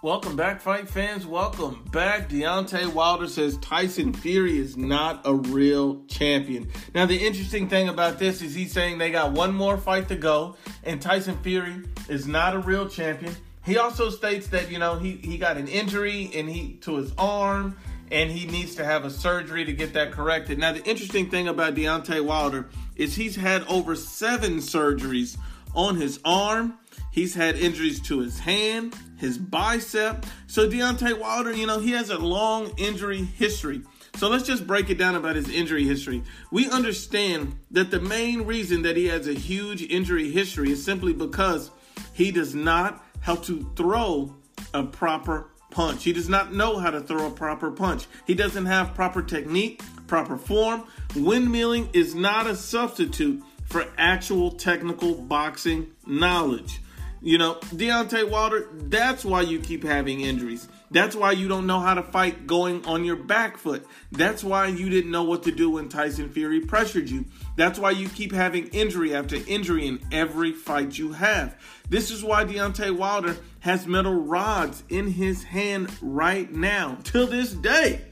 Welcome back, fight fans. Welcome back. Deontay Wilder says Tyson Fury is not a real champion. Now, the interesting thing about this is he's saying they got one more fight to go, and Tyson Fury is not a real champion. He also states that you know he he got an injury and he to his arm, and he needs to have a surgery to get that corrected. Now, the interesting thing about Deontay Wilder is he's had over seven surgeries on his arm. He's had injuries to his hand, his bicep. So Deontay Wilder, you know, he has a long injury history. So let's just break it down about his injury history. We understand that the main reason that he has a huge injury history is simply because he does not how to throw a proper punch. He does not know how to throw a proper punch. He doesn't have proper technique, proper form. Windmilling is not a substitute for actual technical boxing knowledge. You know, Deontay Wilder, that's why you keep having injuries. That's why you don't know how to fight going on your back foot. That's why you didn't know what to do when Tyson Fury pressured you. That's why you keep having injury after injury in every fight you have. This is why Deontay Wilder has metal rods in his hand right now, till this day.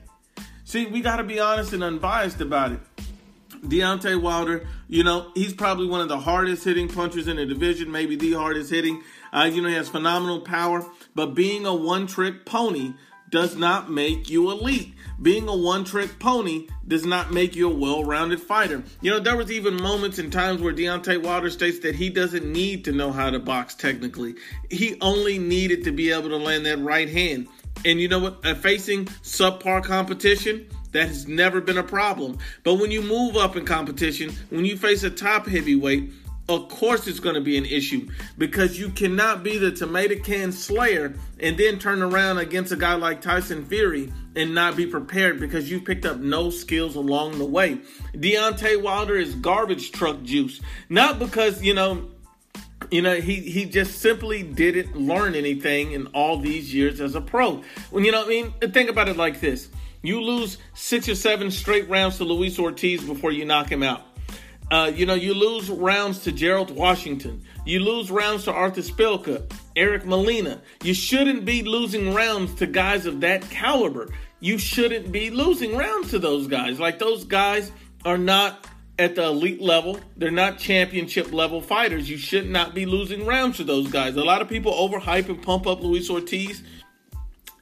See, we got to be honest and unbiased about it. Deontay Wilder, you know, he's probably one of the hardest hitting punchers in the division, maybe the hardest hitting. Uh, you know, he has phenomenal power, but being a one trick pony does not make you elite. Being a one trick pony does not make you a well rounded fighter. You know, there was even moments and times where Deontay Wilder states that he doesn't need to know how to box technically. He only needed to be able to land that right hand. And you know what? Facing subpar competition, that has never been a problem. But when you move up in competition, when you face a top heavyweight, of course it's going to be an issue because you cannot be the tomato can slayer and then turn around against a guy like Tyson Fury and not be prepared because you picked up no skills along the way. Deontay Wilder is garbage truck juice. Not because, you know, you know, he, he just simply didn't learn anything in all these years as a pro. When you know, I mean, think about it like this: you lose six or seven straight rounds to Luis Ortiz before you knock him out. Uh, you know, you lose rounds to Gerald Washington. You lose rounds to Arthur Szpilka, Eric Molina. You shouldn't be losing rounds to guys of that caliber. You shouldn't be losing rounds to those guys. Like those guys are not at the elite level. They're not championship level fighters. You should not be losing rounds to those guys. A lot of people overhype and pump up Luis Ortiz.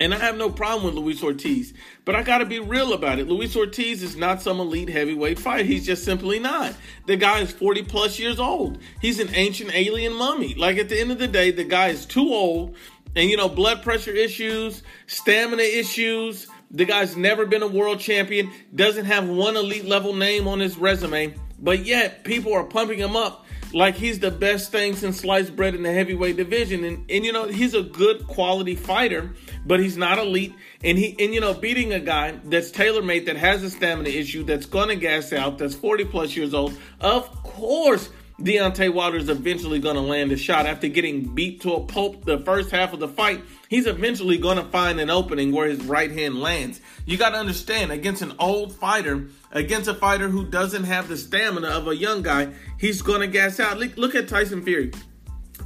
And I have no problem with Luis Ortiz, but I got to be real about it. Luis Ortiz is not some elite heavyweight fighter. He's just simply not. The guy is 40 plus years old. He's an ancient alien mummy. Like at the end of the day, the guy is too old. And you know, blood pressure issues, stamina issues. The guy's never been a world champion, doesn't have one elite level name on his resume, but yet people are pumping him up like he's the best thing since sliced bread in the heavyweight division. And and you know, he's a good quality fighter, but he's not elite. And he and you know, beating a guy that's tailor made that has a stamina issue, that's gonna gas out, that's 40 plus years old, of course Deontay Wilder is eventually going to land a shot after getting beat to a pulp the first half of the fight. He's eventually going to find an opening where his right hand lands. You got to understand, against an old fighter, against a fighter who doesn't have the stamina of a young guy, he's going to gas out. Look, look at Tyson Fury.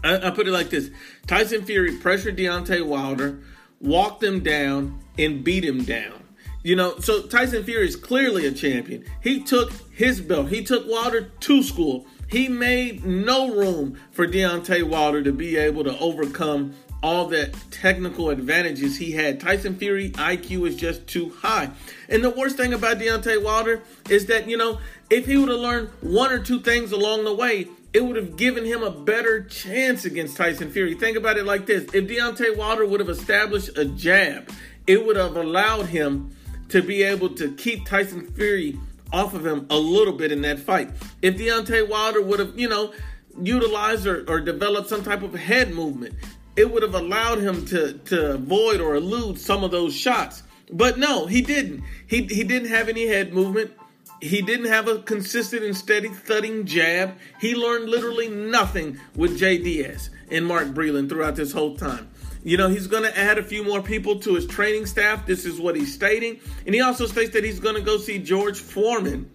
I, I put it like this Tyson Fury pressured Deontay Wilder, walked him down, and beat him down. You know, so Tyson Fury is clearly a champion. He took his belt, he took Wilder to school. He made no room for Deontay Wilder to be able to overcome all the technical advantages he had. Tyson Fury IQ is just too high. And the worst thing about Deontay Wilder is that, you know, if he would have learned one or two things along the way, it would have given him a better chance against Tyson Fury. Think about it like this if Deontay Wilder would have established a jab, it would have allowed him to be able to keep Tyson Fury off of him a little bit in that fight. If Deontay Wilder would have, you know, utilized or, or developed some type of head movement, it would have allowed him to, to avoid or elude some of those shots. But no, he didn't. He, he didn't have any head movement. He didn't have a consistent and steady thudding jab. He learned literally nothing with Deas and Mark Breland throughout this whole time. You know, he's going to add a few more people to his training staff. This is what he's stating. And he also states that he's going to go see George Foreman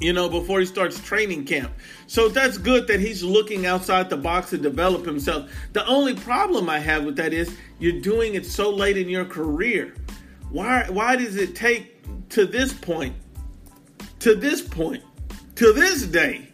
you know, before he starts training camp. So that's good that he's looking outside the box to develop himself. The only problem I have with that is you're doing it so late in your career. Why why does it take to this point, to this point, to this day,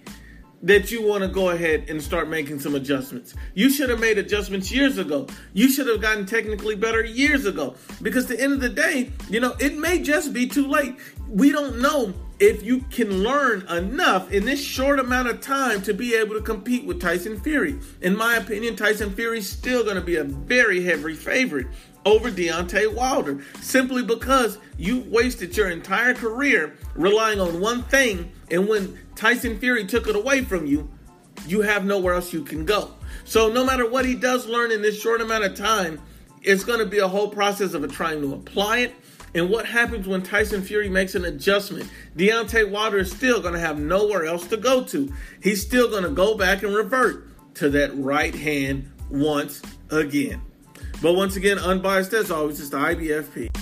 that you want to go ahead and start making some adjustments. You should have made adjustments years ago. You should have gotten technically better years ago. Because at the end of the day, you know, it may just be too late. We don't know if you can learn enough in this short amount of time to be able to compete with Tyson Fury. In my opinion, Tyson Fury is still going to be a very heavy favorite over Deontay Wilder simply because you wasted your entire career relying on one thing, and when Tyson Fury took it away from you, you have nowhere else you can go. So, no matter what he does learn in this short amount of time, it's going to be a whole process of trying to apply it. And what happens when Tyson Fury makes an adjustment? Deontay Wilder is still going to have nowhere else to go to. He's still going to go back and revert to that right hand once again. But once again, unbiased as always, it's the IBFP.